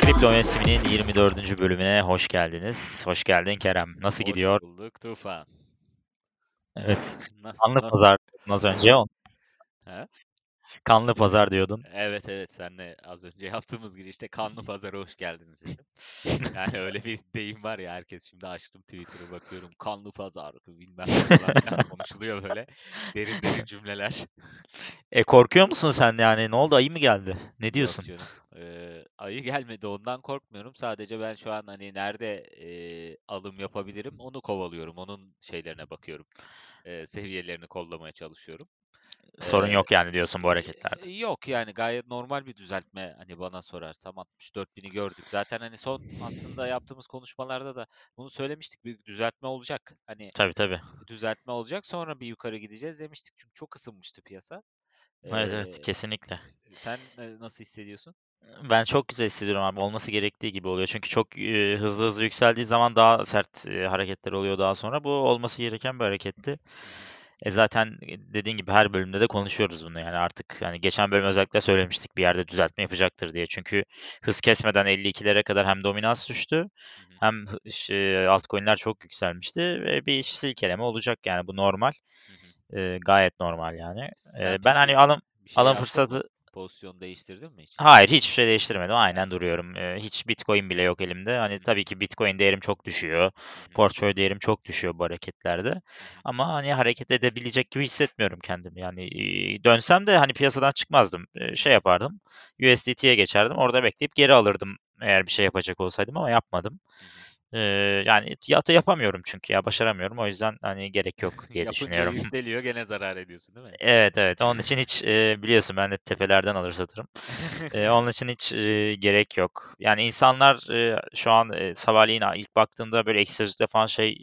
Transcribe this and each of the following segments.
Kripto Mevsimi'nin 24. bölümüne hoş geldiniz. Hoş geldin Kerem. Nasıl Hoş gidiyor? bulduk Tufan. Evet. Na- Kanlı na- pazar diyordun az önce. He? Kanlı pazar diyordun. Evet evet senle az önce yaptığımız girişte kanlı pazara hoş geldiniz dedim. Yani öyle bir deyim var ya herkes şimdi açtım Twitter'ı bakıyorum kanlı pazar bilmem ne falan konuşuluyor böyle derin derin cümleler. E korkuyor musun sen yani? Ne oldu? Ayı mı geldi? Ne diyorsun? Yok canım. Ee, ayı gelmedi ondan korkmuyorum. Sadece ben şu an hani nerede e, alım yapabilirim onu kovalıyorum. Onun şeylerine bakıyorum. Ee, seviyelerini kollamaya çalışıyorum. Sorun Ee, yok yani diyorsun bu hareketlerde. E, Yok yani gayet normal bir düzeltme hani bana sorarsam 64 bini gördük. Zaten hani son aslında yaptığımız konuşmalarda da bunu söylemiştik bir düzeltme olacak. Hani Tabii tabii. düzeltme olacak sonra bir yukarı gideceğiz demiştik çünkü çok ısınmıştı piyasa. Evet evet kesinlikle. sen e, nasıl hissediyorsun? Ben çok güzel hissediyorum abi. Olması gerektiği gibi oluyor. Çünkü çok e, hızlı hızlı yükseldiği zaman daha sert e, hareketler oluyor daha sonra. Bu olması gereken bir hareketti. Hı hı. E zaten dediğin gibi her bölümde de konuşuyoruz bunu yani artık hani geçen bölüm özellikle söylemiştik bir yerde düzeltme yapacaktır diye. Çünkü hız kesmeden 52'lere kadar hem dominans düştü Hı hı. hem şey, altcoin'ler çok yükselmişti ve bir silkeleme olacak yani bu normal. Hı hı. E, gayet normal yani. E, ben hani alım şey alım fırsatı Pozisyon değiştirdin mi hiç? Hayır hiçbir şey değiştirmedim. Aynen duruyorum. Ee, hiç Bitcoin bile yok elimde. Hani tabii ki Bitcoin değerim çok düşüyor. Portföy değerim çok düşüyor bu hareketlerde. Ama hani hareket edebilecek gibi hissetmiyorum kendimi. Yani e, dönsem de hani piyasadan çıkmazdım. E, Şey yapardım. USDT'ye geçerdim. Orada bekleyip geri alırdım eğer bir şey yapacak olsaydım ama yapmadım. Hı hı. Ee, yani ya da yapamıyorum çünkü ya başaramıyorum. O yüzden hani gerek yok diye Yapınca düşünüyorum. yükseliyor gene zarar ediyorsun değil mi? Evet evet. Onun için hiç e, biliyorsun ben hep tepelerden alır satarım. Eee, onun için hiç, eee, gerek yok. Yani insanlar, eee, şu an, eee, sabahleyin ilk baktığımda böyle Sözlük'te falan şey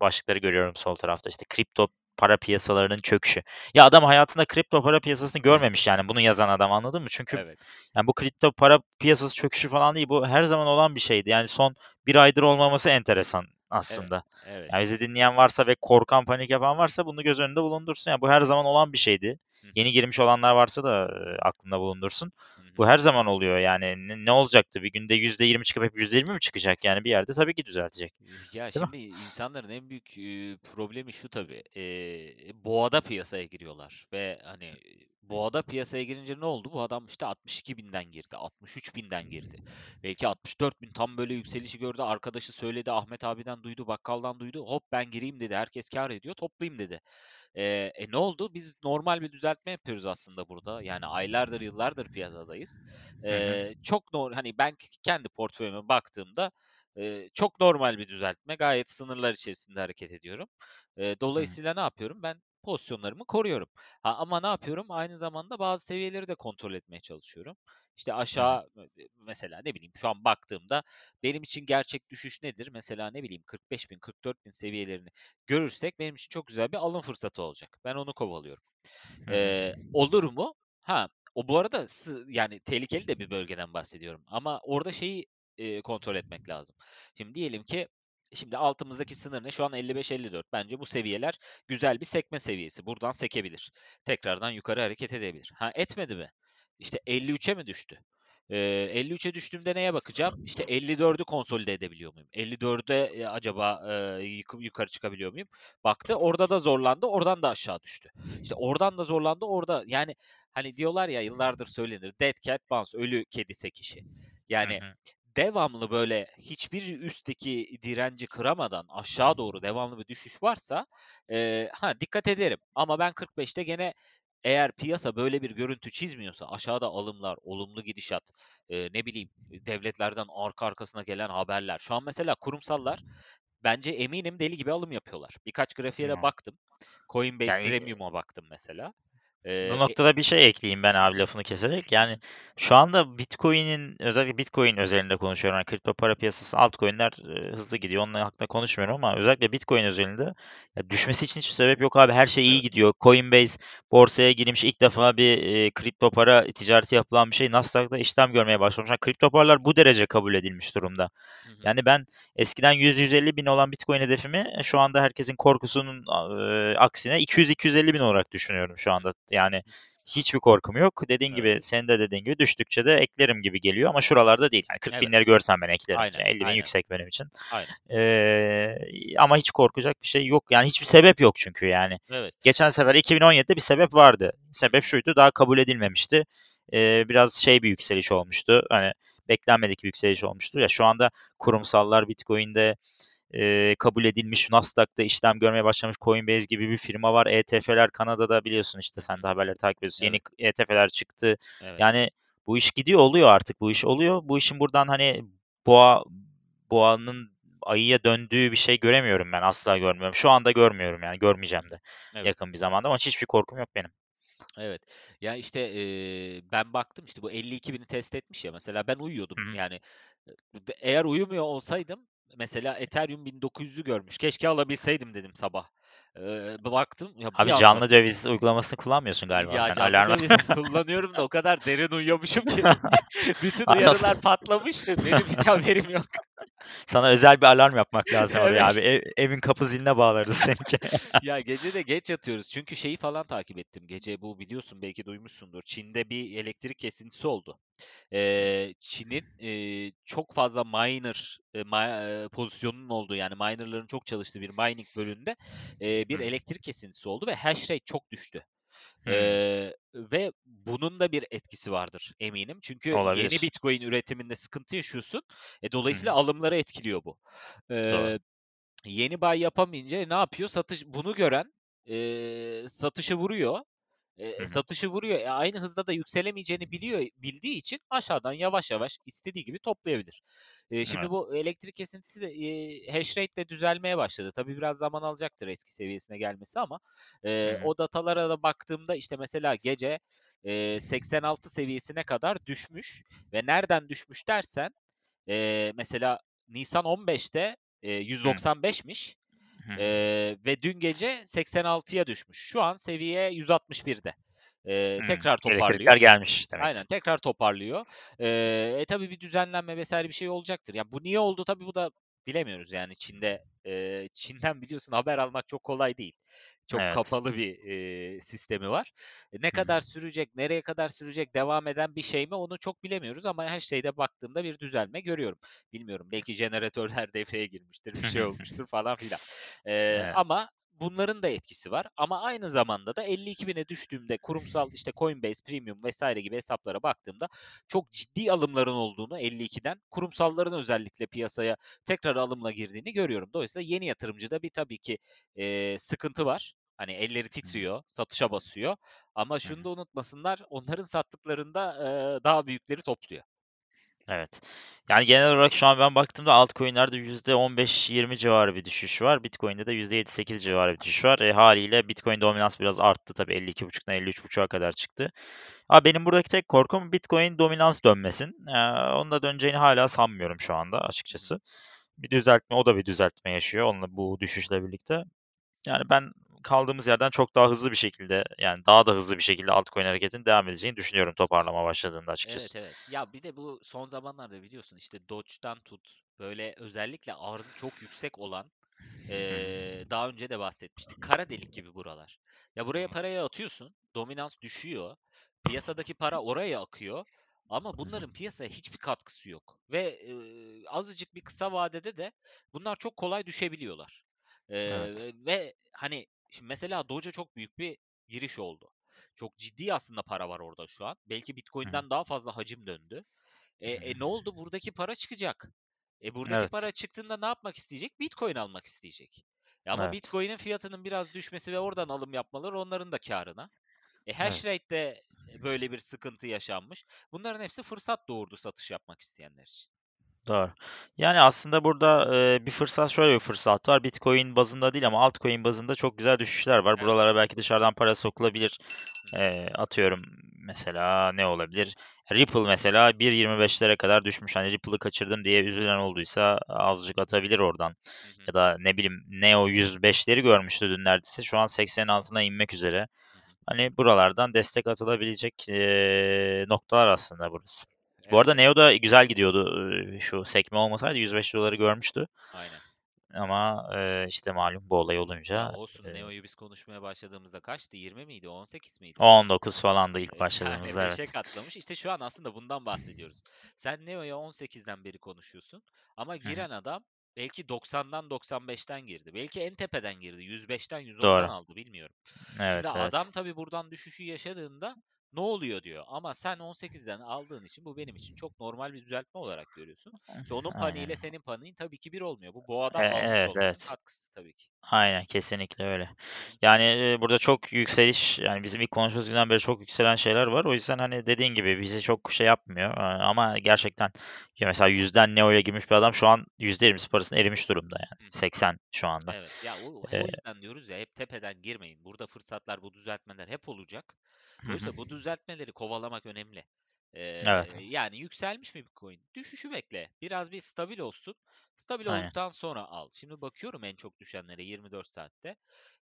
başlıkları görüyorum sol tarafta işte kripto para piyasalarının çöküşü. Ya adam hayatında kripto para piyasasını görmemiş yani bunu yazan adam anladın mı? Çünkü Evet. yani bu kripto para piyasası çöküşü falan değil. Bu her zaman olan bir şeydi. Yani son bir aydır olmaması enteresan. Aslında. Evet. Yani bizi dinleyen varsa ve korkan panik yapan varsa bunu göz önünde bulundursun. Yani bu her zaman olan bir şeydi. Hı hı. Yeni girmiş olanlar varsa da aklında bulundursun. Hı hı. Bu her zaman oluyor yani. Ne, ne olacaktı? Bir günde %20 çıkıp hep %20 mi çıkacak? Yani bir yerde tabii ki düzeltecek. Ya Değil mi? şimdi insanların en büyük e, problemi şu tabii. E, boğada piyasaya giriyorlar ve hani boğada piyasaya girince ne oldu? Bu adam işte 62 binden girdi, 63 binden girdi. Belki 64 bin tam böyle yükselişi gördü. Arkadaşı söyledi, Ahmet abiden duydu, bakkaldan duydu. Hop ben gireyim dedi. Herkes kar ediyor, toplayayım dedi. E, e ne oldu? Biz normal bir düzeltme yapıyoruz aslında burada. Yani aylardır, yıllardır piyasadayız. Hı hı. E, çok normal. Hani ben kendi portföyüme baktığımda Eee, çok normal bir düzeltme. Gayet sınırlar içerisinde hareket ediyorum. Hı. dolayısıyla ne yapıyorum? Ben pozisyonlarımı koruyorum. Ha, ama ne yapıyorum? Aynı zamanda bazı seviyeleri de kontrol etmeye çalışıyorum. İşte aşağı mesela ne bileyim şu an baktığımda benim için gerçek düşüş nedir? Mesela ne bileyim 45 bin 44 bin seviyelerini görürsek benim için çok güzel bir alım fırsatı olacak. Ben onu kovalıyorum. Eee, olur mu? Ha, o bu arada yani tehlikeli de bir bölgeden bahsediyorum. Ama orada şeyi e, kontrol etmek lazım. Şimdi diyelim ki şimdi altımızdaki sınır ne? Şu an 55-54. Bence bu seviyeler güzel bir sekme seviyesi. Buradan sekebilir. Tekrardan yukarı hareket edebilir. Ha etmedi mi? İşte 53'e mi düştü? Ee, 53'e düştüğümde neye bakacağım? İşte 54'ü konsolide edebiliyor muyum? 54'e e, acaba e, yuk- yukarı çıkabiliyor muyum? Baktı orada da zorlandı. Oradan da aşağı düştü. İşte oradan da zorlandı. Orada yani hani diyorlar ya yıllardır söylenir. Dead cat bounce. Ölü kedi sekişi. Hı Yani hı. Devamlı böyle hiçbir üstteki direnci kıramadan aşağı doğru devamlı bir düşüş varsa eee, ha dikkat ederim. Ama ben 45'te gene eğer piyasa böyle bir görüntü çizmiyorsa aşağıda alımlar, olumlu gidişat, eee, ne bileyim devletlerden arka arkasına gelen haberler. Şu an mesela kurumsallar bence eminim deli gibi alım yapıyorlar. Birkaç grafiğe de baktım. Coinbase Yani Premium'a baktım mesela. Eee, Bu e noktada bir şey ekleyeyim ben abi lafını keserek. Yani şu anda Bitcoin'in özellikle Bitcoin özelinde konuşuyorum. Yani kripto para piyasası altcoin'ler e, hızlı gidiyor. Onunla hakkında konuşmuyorum ama özellikle Bitcoin özelinde ya düşmesi için hiçbir sebep yok abi. Her şey iyi gidiyor. Coinbase borsaya girmiş ilk defa bir e, kripto para ticareti yapılan bir şey. Nasdaq'ta işlem görmeye başlamış. Yani kripto paralar bu derece kabul edilmiş durumda. Hı hı. Yani ben eskiden 100-150 bin olan Bitcoin hedefimi şu anda herkesin korkusunun e, aksine 200-250 bin olarak düşünüyorum şu anda. Yani hiçbir korkum yok. Dediğin Evet. gibi, senin de dediğin gibi düştükçe de eklerim gibi geliyor ama şuralarda değil. Yani 40 Evet. binleri görsem ben eklerim. Aynen, Yani 50 bin aynen. yüksek benim için. Aynen. Ee, ama hiç korkacak bir şey yok. Yani hiçbir sebep yok çünkü yani. Evet. Geçen sefer 2017'de bir sebep vardı. Sebep şuydu, daha kabul edilmemişti. Ee, biraz şey bir yükseliş olmuştu. Hani beklenmedik bir yükseliş olmuştu. Ya şu anda kurumsallar Bitcoin'de e, kabul edilmiş Nasdaq'ta işlem görmeye başlamış Coinbase gibi bir firma var. ETF'ler Kanada'da biliyorsun işte sen de haberleri takip ediyorsun. Yeni Evet. ETF'ler çıktı. Evet. Yani bu iş gidiyor oluyor artık bu iş oluyor. Bu işin buradan hani boğa boğanın ayıya döndüğü bir şey göremiyorum ben. Asla görmüyorum. Şu anda görmüyorum yani. Görmeyeceğim de Evet. yakın bir zamanda ama hiçbir korkum yok benim. Evet. Ya, işte, eee, ben baktım, işte, bu 52.000'i test etmiş ya mesela ben uyuyordum. Hı hı. Yani, eğer uyumuyor olsaydım mesela Ethereum 1900'ü görmüş. Keşke alabilseydim dedim sabah. Eee, baktım ya Abi anda canlı döviz uygulamasını kullanmıyorsun galiba Ya, sen. canlı Alarm. döviz kullanıyorum da o kadar derin uyuyormuşum ki bütün uyarılar patlamış. Benim hiç haberim yok. Sana özel bir alarm yapmak lazım oraya Evet. abi. Ev- evin kapı ziline bağlarız seninki. Ya, gece de geç yatıyoruz. Çünkü şeyi falan takip ettim. Gece bu biliyorsun belki duymuşsundur. Çin'de bir elektrik kesintisi oldu. Eee, Çin'in, eee, çok fazla miner, eee, ma eee, pozisyonunun olduğu yani miner'ların çok çalıştığı bir mining bölümünde, eee, bir elektrik kesintisi oldu ve hash rate çok düştü. Eee, ve bunun da bir etkisi vardır eminim. Çünkü yeni Olabilir. Bitcoin üretiminde sıkıntı yaşıyorsun. E, dolayısıyla hı. alımları etkiliyor bu. Doğru. Eee, yeni buy yapamayınca ne yapıyor? Satış bunu gören, eee, satışı vuruyor. Eee, hı. satışı vuruyor. E, aynı hızda da yükselemeyeceğini biliyor bildiği için aşağıdan yavaş yavaş istediği gibi toplayabilir. Eee, şimdi Evet. bu elektrik kesintisi de, eee, hash rate de düzelmeye başladı. Tabii biraz zaman alacaktır eski seviyesine gelmesi ama, eee, hı. o datalara da baktığımda, işte, mesela gece, eee, 86 seviyesine kadar düşmüş ve nereden düşmüş dersen, eee, mesela nisan 15'te, eee, Hı. 195'miş, Hı ve dün gece 86'ya düşmüş. Şu an seviye 161'de. Eee, Hımm. tekrar Elektrikler toparlıyor. gelmiş demek Aynen, tekrar toparlıyor. Eee, e, tabii bir düzenlenme vs. bir şey olacaktır. Ya, bu niye oldu tabii bu da bilemiyoruz yani Çin'de. Eee, Çin'den biliyorsun haber almak çok kolay değil. Çok Evet. kapalı bir, eee, sistemi var. E, ne Hı kadar sürecek, nereye kadar sürecek, devam eden bir şey mi onu çok bilemiyoruz ama her şeyde baktığımda bir düzelme görüyorum. Bilmiyorum belki jeneratörler devreye girmiştir, bir şey olmuştur falan filan. Eee, Evet. ama bunların da etkisi var ama aynı zamanda da 52.000'e düştüğümde kurumsal, işte, Coinbase Premium vs. gibi hesaplara baktığımda çok ciddi alımların olduğunu 52'den, kurumsalların özellikle piyasaya tekrar alımla girdiğini görüyorum. Dolayısıyla yeni yatırımcıda bir tabii ki, eee, sıkıntı var. Hani elleri titriyor, satışa basıyor ama şunu da unutmasınlar, onların sattıklarında, eee, daha büyükleri topluyor. Evet. Yani genel olarak şu an ben baktığımda altcoin'lerde %15-20 civarı bir düşüş var. Bitcoin'de de %7-8 civarı bir düşüş var. E, hâliyle Bitcoin dominans biraz arttı tabii 52.5'tan 53.5'a kadar çıktı. Ama benim buradaki tek korkum Bitcoin dominans dönmesin. Eee, onun da döneceğini hala sanmıyorum şu anda açıkçası. Bir düzeltme, o da bir düzeltme yaşıyor onunla bu düşüşle birlikte. Yani ben kaldığımız yerden çok daha hızlı bir şekilde yani daha da hızlı bir şekilde altcoin hareketinin devam edeceğini düşünüyorum toparlama başladığında Evet, açıkçası. evet. Ya bir de bu son zamanlarda biliyorsun işte Doge'dan tut, böyle özellikle arzı çok yüksek olan. Eee, daha önce de bahsetmiştik. Kara delik gibi buralar. Ya buraya parayı atıyorsun, dominans düşüyor, piyasadaki para oraya akıyor ama bunların piyasaya hiçbir katkısı yok. Ve eee, azıcık bir kısa vadede de bunlar çok kolay düşebiliyorlar. Evet. Eee, ve hani şimdi mesela Doge'a çok büyük bir giriş oldu. Çok ciddi aslında para var orada şu an. Belki Hı hı. Bitcoin'den daha fazla hacim döndü. E, Hı e, ne oldu? Buradaki para çıkacak. E, buradaki para Evet. çıktığında ne yapmak isteyecek? Bitcoin almak isteyecek. E, ama Evet. Bitcoin'in fiyatının biraz düşmesi ve oradan alım yapmaları onların da kârına. E, hash Evet. rate'de böyle bir sıkıntı yaşanmış. Bunların hepsi fırsat doğurdu satış yapmak isteyenler için. Doğru. Yani aslında burada e, bir fırsat şöyle bir fırsat var. Bitcoin bazında değil ama altcoin bazında çok güzel düşüşler var. Buralara belki dışarıdan para sokulabilir. E, atıyorum mesela ne olabilir? Ripple mesela 1.25'lere kadar düşmüş. Hani Ripple'ı kaçırdım diye üzülen olduysa azıcık atabilir oradan. Hı hı. Ya da ne bileyim Neo 105'leri görmüştü dün neredeyse. Şu an 80'in altına inmek üzere. Hani buralardan destek atılabilecek e, noktalar aslında burası. Bu arada Neo da güzel gidiyordu. Şu sekme olmasaydı 105 doları görmüştü. Aynen. Ama e, işte malum bu olay Ya olunca olsun e, Neo'yu biz konuşmaya başladığımızda kaçtı? 20 miydi? 18 miydi? 19 falandı ilk E, Yani başladığımızda 5'e evet. katlamış. İşte şu an aslında bundan bahsediyoruz. Sen Neo'ya 18'den beri konuşuyorsun. Ama hı. giren adam belki 90'dan 95'ten girdi. Belki en tepeden girdi. 105'ten 110'dan Doğru. aldı bilmiyorum. Evet Şimdi evet. adam tabii buradan düşüşü yaşadığında ne oluyor diyor. Ama sen 18'den aldığın için bu benim için çok normal bir düzeltme olarak görüyorsun. İşte onun paniğiyle senin paniğin tabii ki bir olmuyor. Bu boğadan E, almış evet olmanın evet. katkısı tabii ki. Aynen kesinlikle öyle. Yani e, burada çok yükseliş yani bizim ilk konuştuğumuz günden beri çok yükselen şeyler var. O yüzden hani dediğin gibi bizi çok şey yapmıyor. E, Ama gerçekten ya mesela yüzden Neo'ya girmiş bir adam şu an %20'si parasını erimiş durumda yani. Hı hı. 80 şu anda. Evet. Ya o, o yüzden diyoruz ya hep tepeden girmeyin. Burada fırsatlar, bu düzeltmeler hep olacak. hı hı. Dolayısıyla bu düzeltmeleri kovalamak önemli. Ee, Evet. yani yükselmiş mi Bitcoin? Düşüşü bekle. Biraz bir stabil olsun. Stabil Aynen. olduktan sonra al. Şimdi bakıyorum en çok düşenlere 24 saatte.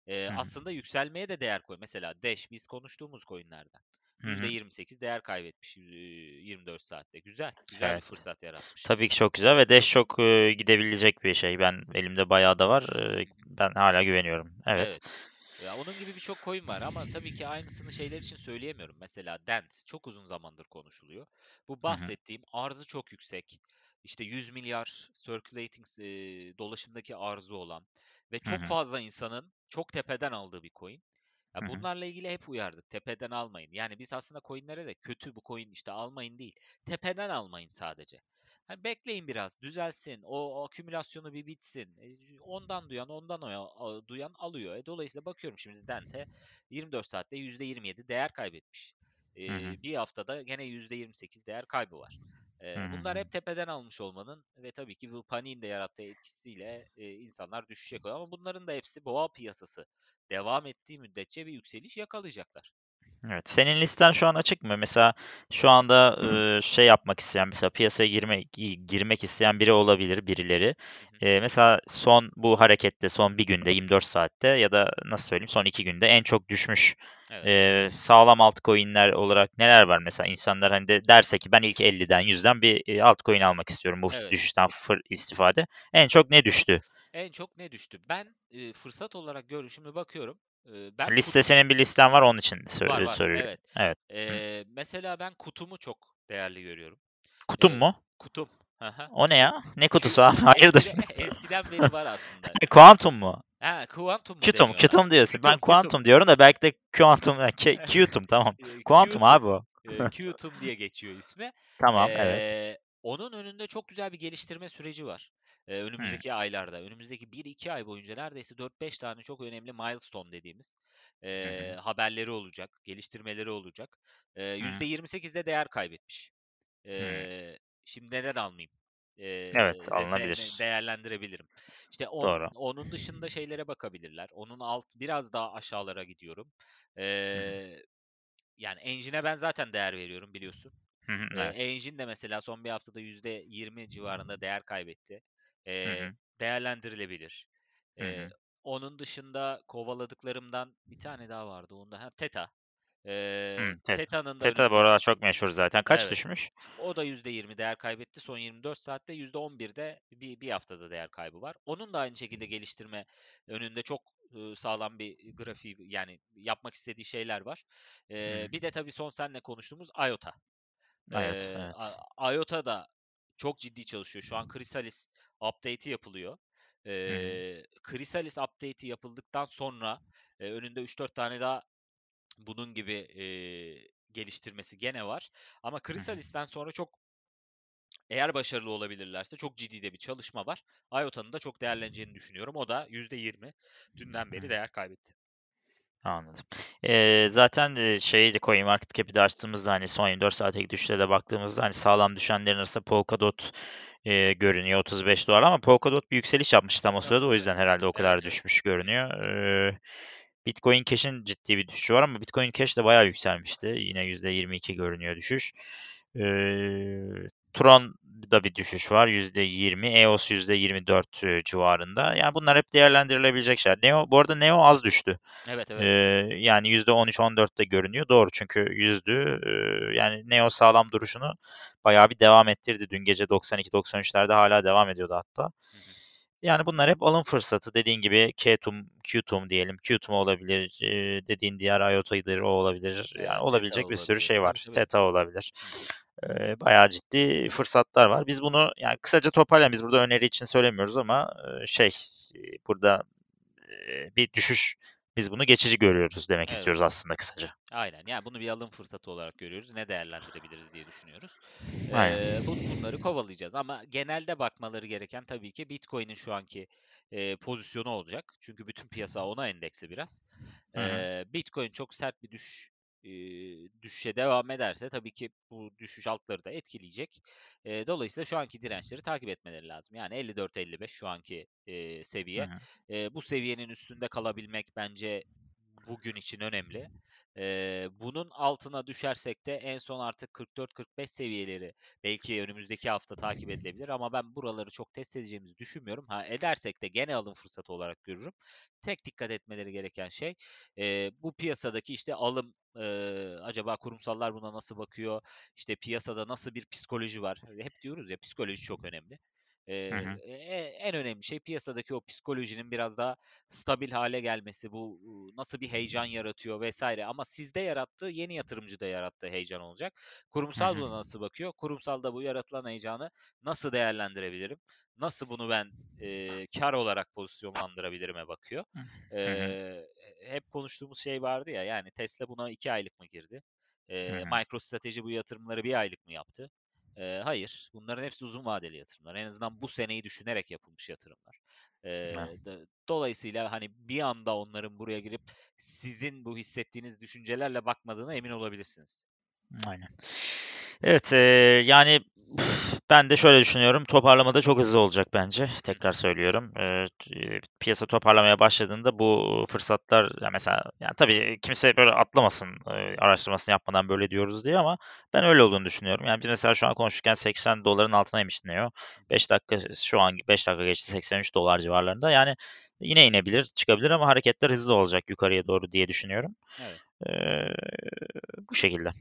Ee, Hı hı. aslında yükselmeye de değer koy. Mesela Dash biz konuştuğumuz coinlerden. Hı hı. %28 değer kaybetmiş e, 24 saatte. Güzel. Güzel bir Evet. fırsat yaratmış. Tabii ki çok güzel ve Dash çok e, gidebilecek bir şey. Ben elimde bayağı da var. E, ben hala güveniyorum. Evet. Evet. Ya onun gibi birçok coin var ama tabii ki aynısını şeyler için söyleyemiyorum. Mesela Dent çok uzun zamandır konuşuluyor. Bu Hı hı. bahsettiğim arzı çok yüksek. İşte 100 milyar circulating e, dolaşımdaki arzı olan ve Hı çok hı. fazla insanın çok tepeden aldığı bir coin. Hı Ya hı. bunlarla ilgili hep uyardık. Tepeden almayın. Yani biz aslında coinlere de kötü bu coin işte almayın değil. Tepeden almayın sadece. Hani bekleyin biraz, düzelsin, o, o akümülasyonu bir bitsin. E, ondan duyan, ondan o, a- duyan alıyor. E, dolayısıyla bakıyorum şimdi Dente 24 saatte %27 değer kaybetmiş. E, Hı hı. bir haftada gene %28 değer kaybı var. E, hı. bunlar hep tepeden almış olmanın ve tabii ki bu paniğin de yarattığı etkisiyle e, insanlar düşecek. Ama bunların da hepsi boğa piyasası devam ettiği müddetçe bir yükseliş yakalayacaklar. Evet. Senin listen şu an açık mı? Mesela şu anda e, şey yapmak isteyen, mesela piyasaya girmek girmek isteyen biri olabilir, birileri. E, mesela son bu harekette, son bir günde, 24 saatte ya da nasıl söyleyeyim, son iki günde en çok düşmüş Evet. e, sağlam altcoin'ler olarak neler var mesela? İnsanlar hani de derse ki ben ilk 50'den 100'den bir altcoin almak istiyorum bu Evet. düşüşten fır istifade. En çok ne düştü? En çok ne düştü? Ben e, fırsat olarak görüyorum. Şimdi bakıyorum. E, ben Liste kut senin bir listen var onun için var sö- var. soruyorum. Evet. Evet. Hı. E, mesela ben kutumu çok değerli görüyorum. Kutum E, mu? kutum. Aha. O ne ya? Ne kutusu abi? Hayırdır? eskide, eskiden beri var aslında. Kuantum mu? Ha, kuantum mu ona? kutum diyorsun. Ben Kutum, kutum. kuantum diyorum da belki de kuantum, kutum tamam. Kuantum abi o. Qtum diye geçiyor ismi. Tamam, evet. E, onun önünde çok güzel bir geliştirme süreci var. E, Hı, önümüzdeki aylarda. Önümüzdeki 1-2 ay boyunca neredeyse 4-5 tane çok önemli milestone dediğimiz hı e, hı, haberleri olacak, geliştirmeleri olacak. E, hı, %28'de değer kaybetmiş. hı. E, şimdi neden almayayım? E, Evet, de, de- de- alınabilir. değerlendirebilirim. İşte on, Doğru. onun dışında şeylere bakabilirler. Onun alt biraz daha aşağılara gidiyorum. Hı hı, E, yani engine'e ben zaten değer veriyorum biliyorsun. hı hı, Ee, evet. engine de mesela son bir haftada %20 civarında değer kaybetti. Hı hı, değerlendirilebilir. hı hı, onun dışında kovaladıklarımdan bir tane daha vardı onda. Ha, Teta. hı. Ee, Teta. Teta'nın da Teta bu aralar çok meşhur zaten. Kaç evet. düşmüş? O da %20 değer kaybetti. Son 24 saatte %11'de bir, bir haftada değer kaybı var. Onun da aynı şekilde geliştirme önünde çok e, sağlam bir grafiği yani yapmak istediği şeyler var. Hı hı. bir de tabii son seninle konuştuğumuz IOTA. Evet, Eee, evet. A IOTA da çok ciddi çalışıyor. Şu an Chrysalis update'i yapılıyor. Eee Chrysalis update'i yapıldıktan sonra e, önünde 3-4 tane daha bunun gibi eee, geliştirmesi gene var. Ama Chrysalis'ten sonra çok eğer başarılı olabilirlerse çok ciddi de bir çalışma var. IOTA'nın da çok değerleneceğini düşünüyorum. O da %20 dünden beri değer kaybetti. Anladım. Ee, zaten e, şeydi CoinMarketCap'i de açtığımızda hani son 24 saatlik düşüşlere de baktığımızda hani sağlam düşenlerin arasında Polkadot e, görünüyor 35 dolar ama Polkadot bir yükseliş yapmış tam o sırada o yüzden herhalde o kadar Evet, düşmüş görünüyor. E, Bitcoin Cash'in ciddi bir düşüşü var ama Bitcoin Cash de bayağı yükselmişti. Yine %22 görünüyor düşüş. E, Tron'da bir düşüş var %20, EOS %24 e, civarında. Yani bunlar hep değerlendirilebilecek şeyler. Neo, bu arada Neo az düştü. Evet, Ee, evet. yani %13-14'te görünüyor. Doğru çünkü yüzdü. Ee, yani Neo sağlam duruşunu bayağı bir devam ettirdi. Dün gece 92-93'lerde hala devam ediyordu hatta. Hı hı. Yani bunlar hep alım fırsatı. Dediğin gibi Qtum, Qtum diyelim. Qtum olabilir. Ee, dediğin diğer IOTA'dır o olabilir. Yani olabilecek bir sürü şey var. Theta olabilir. Ee, bayağı ciddi fırsatlar var. Biz bunu yani kısaca toparlayalım. Biz burada öneri için söylemiyoruz ama e, şey e, burada e, bir düşüş biz bunu geçici görüyoruz demek Evet. istiyoruz aslında kısaca. Aynen. Yani bunu bir alım fırsatı olarak görüyoruz. Ne değerlendirebiliriz diye düşünüyoruz. Aynen. Ee, bu, bunları kovalayacağız. Ama genelde bakmaları gereken tabii ki Bitcoin'in şu anki e, pozisyonu olacak. Çünkü bütün piyasa ona endeksli biraz. Ee, Bitcoin çok sert bir düş e, düşüşe devam ederse tabii ki bu düşüş altları da etkileyecek. E, dolayısıyla şu anki dirençleri takip etmeleri lazım. Yani 54-55 şu anki e, Hı seviye. hı. E, bu seviyenin üstünde kalabilmek bence bugün için önemli. Ee, bunun altına düşersek de en son artık 44-45 seviyeleri belki önümüzdeki hafta takip edilebilir ama ben buraları çok test edeceğimizi düşünmüyorum. Ha edersek de gene alım fırsatı olarak görürüm. Tek dikkat etmeleri gereken şey e, bu piyasadaki işte alım e, acaba kurumsallar buna nasıl bakıyor? İşte piyasada nasıl bir psikoloji var? Hep diyoruz ya psikoloji çok önemli. Ee, Hı hı. e- en önemli şey piyasadaki o psikolojinin biraz daha stabil hale gelmesi, bu nasıl bir heyecan yaratıyor vesaire. Ama sizde yarattığı yeni yatırımcı da yarattığı heyecan olacak. Kurumsal buna nasıl bakıyor? Kurumsal da bu yaratılan heyecanı nasıl değerlendirebilirim? Nasıl bunu ben e, kar olarak pozisyonlandırabilirim'e bakıyor. E, hep konuştuğumuz şey vardı ya yani Tesla buna iki aylık mı girdi? E. MicroStrategy bu yatırımları bir aylık mı yaptı? E, hayır. Bunların hepsi uzun vadeli yatırımlar. En azından bu seneyi düşünerek yapılmış yatırımlar. E, Evet. d- dolayısıyla hani bir anda onların buraya girip sizin bu hissettiğiniz düşüncelerle bakmadığına emin olabilirsiniz. Aynen. Evet, eee, yani ben de şöyle düşünüyorum. Toparlamada çok hızlı olacak bence. Tekrar söylüyorum. T- piyasa toparlamaya başladığında bu fırsatlar ya mesela yani tabii kimse böyle atlamasın eee, araştırmasını yapmadan böyle diyoruz diye ama ben öyle olduğunu düşünüyorum. Yani biz mesela şu an konuşurken 80 doların altına inmişti Neo. 5 dakika şu an 5 dakika geçti 83 dolar civarlarında. Yani yine inebilir, çıkabilir ama hareketler hızlı olacak yukarıya doğru diye düşünüyorum. Evet. Eee, bu şekilde.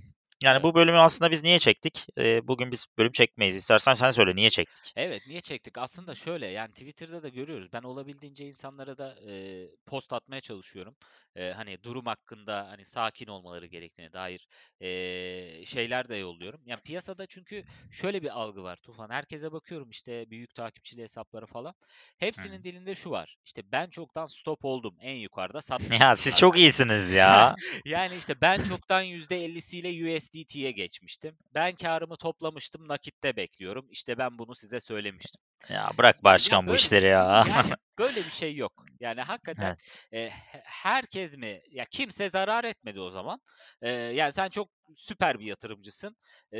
Yani bu bölümü aslında biz niye çektik? Eee, bugün biz bölüm çekmeyiz. İstersen sen söyle niye çektik? Evet, niye çektik? Aslında şöyle yani Twitter'da da görüyoruz. Ben olabildiğince insanlara da e, post atmaya çalışıyorum. E, hani durum hakkında hani sakin olmaları gerektiğine dair e, şeyler de yolluyorum. Yani piyasada çünkü şöyle bir algı var Tufan. Herkese bakıyorum işte büyük takipçili hesapları falan. Hı hı. Hepsinin dilinde şu var. İşte ben çoktan stop oldum. En yukarıda Ya satmıştım siz çok iyisiniz ya. Yani işte ben çoktan %50'siyle USDT'ye geçmiştim. Ben karımı toplamıştım, nakitte bekliyorum. İşte ben bunu size söylemiştim. Ya bırak Ya başkan bu böyle işleri ya. yani böyle bir şey yok. Yani hakikaten Evet. e, he- herkes mi ya kimse zarar etmedi o zaman. E, yani sen çok süper bir yatırımcısın. E,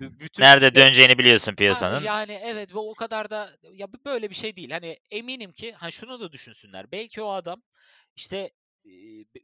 bütün Nerede işte döneceğini biliyorsun piyasanın. yani evet ve o kadar da ya bu böyle bir şey değil. Hani eminim ki ha şunu da düşünsünler. Belki o adam işte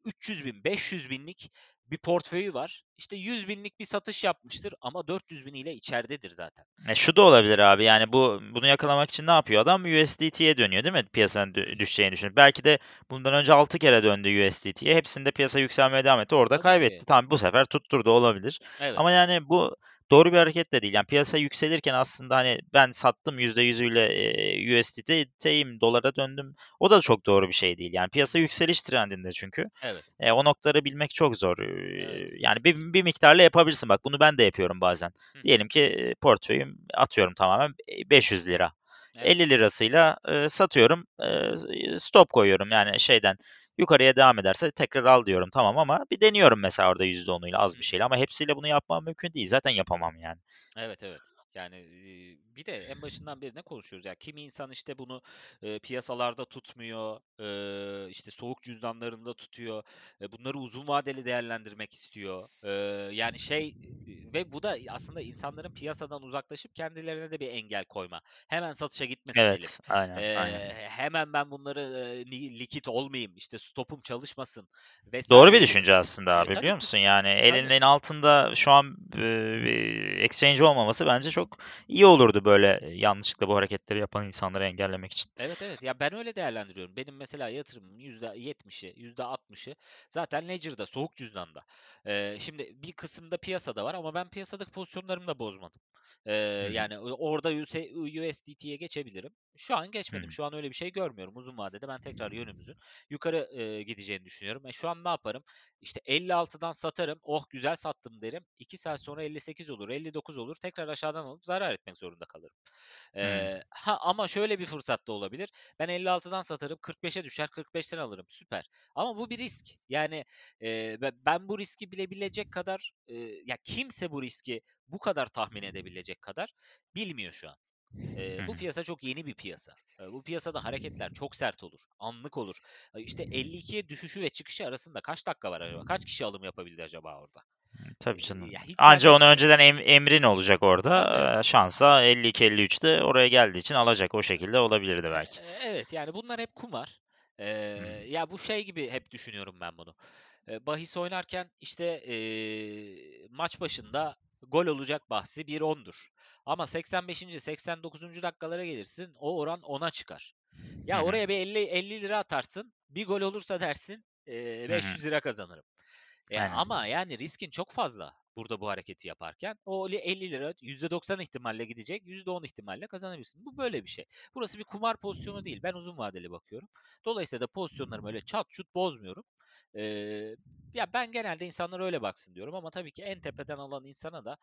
300 bin, 500 binlik bir portföyü var. İşte 100 binlik bir satış yapmıştır ama 400 biniyle içeridedir zaten. E şu da olabilir abi yani bu bunu yakalamak için ne yapıyor adam? USDT'ye dönüyor değil mi? Piyasanın düşeceğini düşünüp. Belki de bundan önce 6 kere döndü USDT'ye. Hepsinde piyasa yükselmeye devam etti. Orada Tabii ki. kaybetti. Tamam bu sefer tutturdu olabilir. Evet. Ama yani bu doğru bir hareket de değil. Yani piyasa yükselirken aslında hani ben sattım %100'üyle e, USDT'yim dolara döndüm. O da çok doğru bir şey değil. Yani piyasa yükseliş trendinde çünkü. Evet. E, o noktaları bilmek çok zor. Evet. Yani bir, bir miktarla yapabilirsin. Bak bunu ben de yapıyorum bazen. Hı. Diyelim ki portföyüm atıyorum tamamen e, 500 lira. Evet. 50 lirasıyla e, satıyorum. e, stop koyuyorum yani şeyden. Yukarıya devam ederse tekrar al diyorum tamam ama bir deniyorum mesela orada %10'uyla az bir şeyle ama hepsiyle bunu yapmam mümkün değil. Zaten yapamam yani. Evet evet. Yani bir de en başından beri ne konuşuyoruz ya? Kimi insan işte bunu e, piyasalarda tutmuyor, e, işte soğuk cüzdanlarında tutuyor, e, bunları uzun vadeli değerlendirmek istiyor. E, yani şey ve bu da aslında insanların piyasadan uzaklaşıp kendilerine de bir engel koyma. Hemen satışa gitmesin. Evet, aynen, E, aynen. hemen ben bunları e, likit olmayayım, işte stopum çalışmasın Doğru bir vesaire düşünce aslında E, abi tabii biliyor musun? Yani elinin altında şu an e, exchange olmaması bence çok iyi olurdu böyle yanlışlıkla bu hareketleri yapan insanları engellemek için. Evet evet ya ben öyle değerlendiriyorum. Benim mesela yatırımımın %70'i, %60'ı zaten Ledger'da, soğuk cüzdanda. Ee, şimdi bir kısımda piyasada var ama ben piyasadaki pozisyonlarımı da bozmadım. Ee, yani orada USDT'ye geçebilirim. Şu an geçmedim. Şu an öyle bir şey görmüyorum. Uzun vadede ben tekrar yönümüzün yukarı e, gideceğini düşünüyorum. E, şu an ne yaparım? İşte 56'dan satarım. Oh güzel sattım derim. 2 saat sonra 58 olur, 59 olur. Tekrar aşağıdan alıp zarar etmek zorunda kalırım. Ee, ha ama şöyle bir fırsat da olabilir. Ben 56'dan satarım, 45'e düşer, 45'ten alırım. Süper. Ama bu bir risk. Yani e, ben- ben bu riski bilebilecek kadar e, ya kimse bu riski bu kadar tahmin edebilecek kadar bilmiyor şu an. E, bu piyasa çok yeni bir piyasa. E, bu piyasada hareketler çok sert olur. Anlık olur. E, işte 52'ye düşüşü ve çıkışı arasında kaç dakika var acaba? Kaç kişi alım yapabildi acaba orada? Tabii E, canım. ya Anca onu önceden em- emrin olacak orada. Ee, Şansa 52-53'te oraya geldiği için alacak. O şekilde olabilirdi belki. E, Evet yani bunlar hep kumar. Ee, hı. ya bu şey gibi hep düşünüyorum ben bunu. Bahis oynarken işte ee, maç başında gol olacak bahsi 1-10'dur. Ama 85. 89. dakikalara gelirsin o oran 10'a çıkar. Ya hı. oraya bir 50 50 lira atarsın. Bir gol olursa dersin hı. 500 lira kazanırım. E, Aynen. ama yani riskin çok fazla burada bu hareketi yaparken. O li- 50 lira %90 ihtimalle gidecek, %10 ihtimalle kazanabilirsin. Bu böyle bir şey. Burası bir kumar pozisyonu değil. Ben uzun vadeli bakıyorum. Dolayısıyla da pozisyonlarımı öyle çat çut bozmuyorum. Ee, ya ben genelde insanlar öyle baksın diyorum ama tabii ki en tepeden alan insana da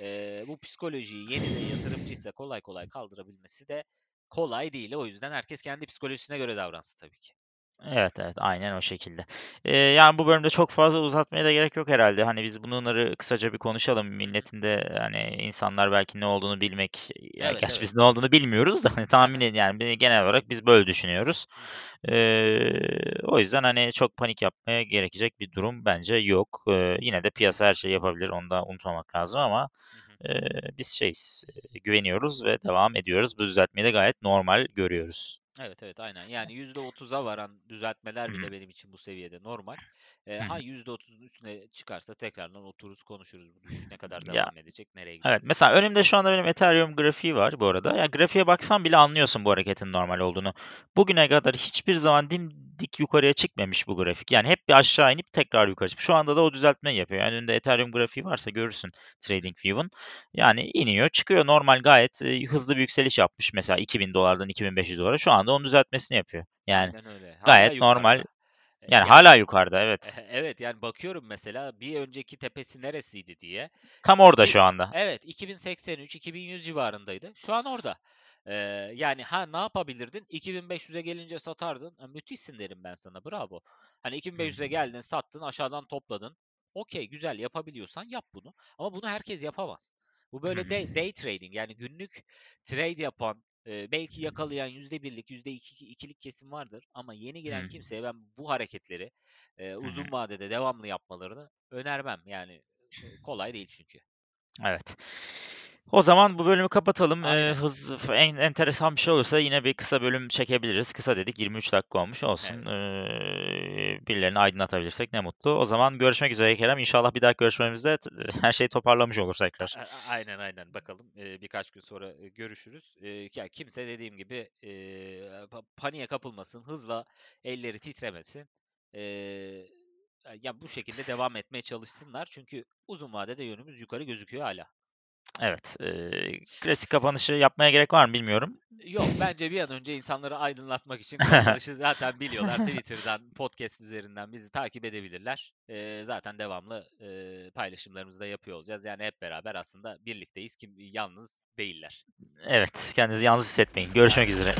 e, bu psikolojiyi yeni de yatırımcıysa kolay kolay kaldırabilmesi de kolay değil. O yüzden herkes kendi psikolojisine göre davransın tabii ki. Evet, evet, aynen o şekilde. Eee, yani bu bölümde çok fazla uzatmaya da gerek yok herhalde. Hani biz bunları kısaca bir konuşalım. Hı hı. Milletin de hani insanlar belki ne olduğunu bilmek, ya Evet gerçi evet. biz ne olduğunu bilmiyoruz da hani tahmin edin yani bir- genel olarak biz böyle düşünüyoruz. Hı hı. Eee, o yüzden hani çok panik yapmaya gerekecek bir durum bence yok. Eee, yine de piyasa her şeyi yapabilir. Onu da unutmamak lazım ama Hı hı. eee, biz şeyiz, eee, güveniyoruz ve devam ediyoruz. Bu düzeltmeyi de gayet normal görüyoruz. Evet evet aynen. Yani %30'a varan düzeltmeler bile benim için bu seviyede normal. Ee, ha %30'un üstüne çıkarsa tekrardan otururuz konuşuruz. Bu düşüş ne kadar Ya devam edecek, nereye Evet, gidebilir? mesela önümde şu anda benim Ethereum grafiği var bu arada. Ya grafiğe baksan bile anlıyorsun bu hareketin normal olduğunu. Bugüne kadar hiçbir zaman dimdik yukarıya çıkmamış bu grafik. Yani hep bir aşağı inip tekrar yukarı çıkmış. Şu anda da o düzeltmeyi yapıyor. Yani önünde Ethereum grafiği varsa görürsün. TradingView'un. Yani iniyor, çıkıyor. Normal gayet hızlı bir yükseliş yapmış. Mesela 2000 dolardan 2500 dolara. Şu anda onun düzeltmesini yapıyor. Yani Aynen öyle. Hala gayet normal. yukarıda. E, Yani Yani hala yukarıda evet. evet yani bakıyorum mesela bir önceki tepesi neresiydi diye. Tam orada şu anda. evet 2083, 2100 civarındaydı. Şu an orada. Ee, yani ha ne yapabilirdin? 2500'e gelince satardın. Ha, müthişsin derim ben sana. Bravo. Hani Hı 2500'e geldin, sattın, aşağıdan topladın. Okey, güzel yapabiliyorsan yap bunu. Ama bunu herkes yapamaz. Bu böyle day, day trading yani günlük trade yapan, e, belki yakalayan yüzde birlik, yüzde iki, ikilik kesim vardır. Ama yeni giren Hı kimseye ben bu hareketleri e, hı. uzun vadede devamlı yapmalarını önermem. Yani kolay değil çünkü. Evet. O zaman bu bölümü kapatalım. Aynen. hız, en, enteresan bir şey olursa yine bir kısa bölüm çekebiliriz. Kısa dedik 23 dakika olmuş olsun. Evet. Eee birilerini aydınlatabilirsek ne mutlu. O zaman görüşmek üzere Kerem. İnşallah bir dahaki görüşmemizde t- her şeyi toparlamış olur tekrar. Aynen aynen bakalım Ee, birkaç gün sonra e, görüşürüz. Ee, ya kimse dediğim gibi e, pa- paniğe kapılmasın, hızla elleri titremesin. Ee, ya bu şekilde devam etmeye çalışsınlar çünkü uzun vadede yönümüz yukarı gözüküyor hala. Evet. eee, klasik kapanışı yapmaya gerek var mı bilmiyorum. Yok bence bir an önce insanları aydınlatmak için kapanışı zaten biliyorlar. Twitter'dan, podcast üzerinden bizi takip edebilirler. Ee, zaten devamlı e, paylaşımlarımızı da yapıyor olacağız. Yani hep beraber aslında birlikteyiz. Kim yalnız değiller. Evet. Kendinizi yalnız hissetmeyin. Görüşmek üzere.